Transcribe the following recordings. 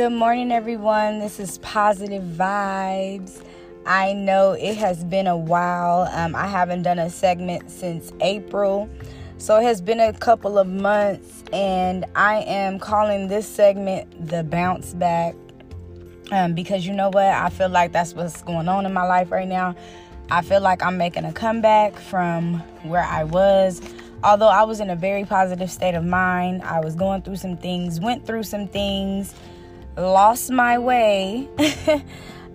Good morning, everyone. This is Positive Vibes. I know it has been a while. Um, I haven't done a segment since April. So it has been a couple of months, and I am calling this segment the bounce back. Um, because you know what? I feel like that's what's going on in my life right now. I feel like I'm making a comeback from where I was although I was in a very positive state of mind, I was going through some things, went through some things, lost my way,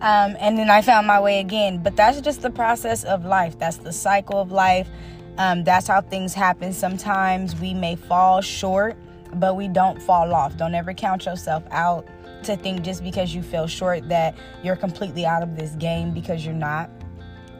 um, and then I found my way again. But that's just the process of life, that's the cycle of life. Um, that's how things happen. Sometimes we may fall short, but we don't fall off. Don't ever count yourself out to think just because you fell short that you're completely out of this game because you're not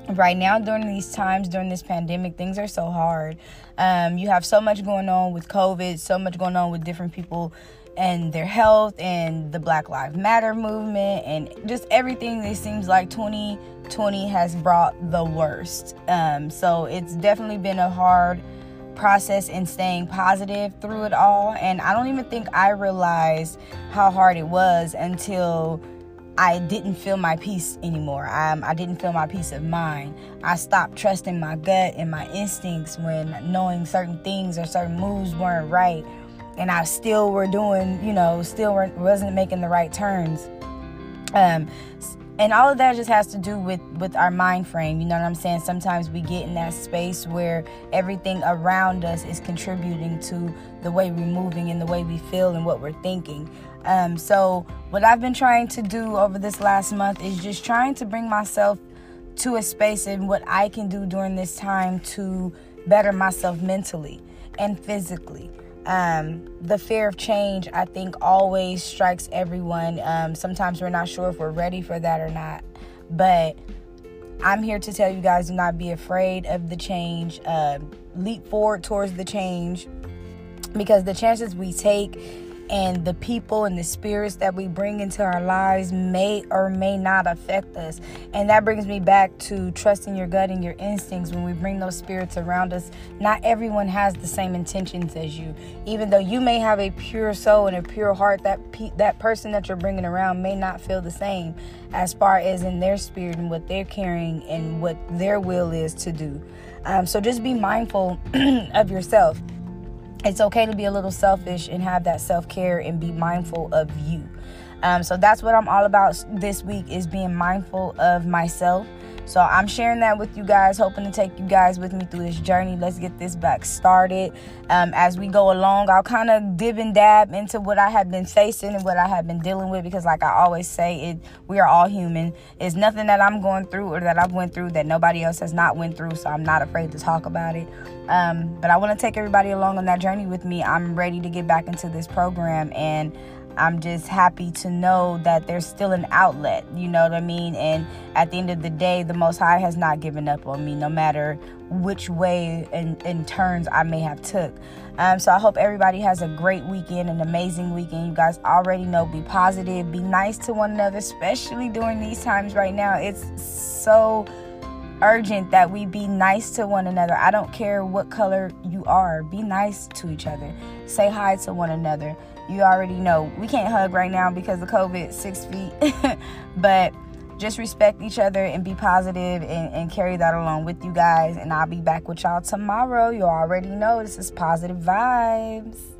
right now during these times during this pandemic things are so hard. Um, you have so much going on with covid so much going on with different people and their health and the black lives matter movement and just everything it seems like 2020 has brought the worst. Um, so it's definitely been a hard process in staying positive through it all. And i don't even think i realized how hard it was until I didn't feel my peace anymore. Um, I didn't feel my peace of mind. I stopped trusting my gut and my instincts when knowing certain things or certain moves weren't right. And I still were doing, you know, still wasn't making the right turns. Um, and all of that just has to do with with our mind frame you know what i'm saying sometimes we get in that space where everything around us is contributing to the way we're moving and the way we feel and what we're thinking um, so, what I've been trying to do over this last month is just trying to bring myself to a space and what I can do during this time to better myself mentally and physically. Um, the fear of change, I think, always strikes everyone. Um, sometimes we're not sure if we're ready for that or not. But I'm here to tell you guys do not be afraid of the change. Uh, leap forward towards the change because the chances we take and the people and the spirits that we bring into our lives may or may not affect us. And that brings me back to trusting your gut and your instincts when we bring those spirits around us. Not everyone has the same intentions as you. Even though you may have a pure soul and a pure heart, that pe- that person that you're bringing around may not feel the same as far as in their spirit and what they're carrying and what their will is to do. Um, so just be mindful of yourself it's okay to be a little selfish and have that self-care and be mindful of you. Um, so that's what i'm all about this week is being mindful of myself so I'm sharing that with you guys, hoping to take you guys with me through this journey. Let's get this back started. Um, as we go along, I'll kind of dib and dab into what I have been facing and what I have been dealing with because, like I always say, it we are all human. It's nothing that I'm going through or that I've went through that nobody else has not went through. So I'm not afraid to talk about it. Um, but I want to take everybody along on that journey with me. I'm ready to get back into this program and I'm just happy to know that there's still an outlet, you know what I mean? And at the end of the day, the Most High has not given up on me, no matter which way and, and turns I may have took. Um, so I hope everybody has a great weekend, an amazing weekend. You guys already know, be positive, be nice to one another, especially during these times right now. It's so urgent that we be nice to one another. I don't care what color you are, be nice to each other. Say hi to one another you already know we can't hug right now because of COVID, six feet. but just respect each other and be positive and, and carry that along with you guys. And I'll be back with y'all tomorrow. You already know this is positive vibes.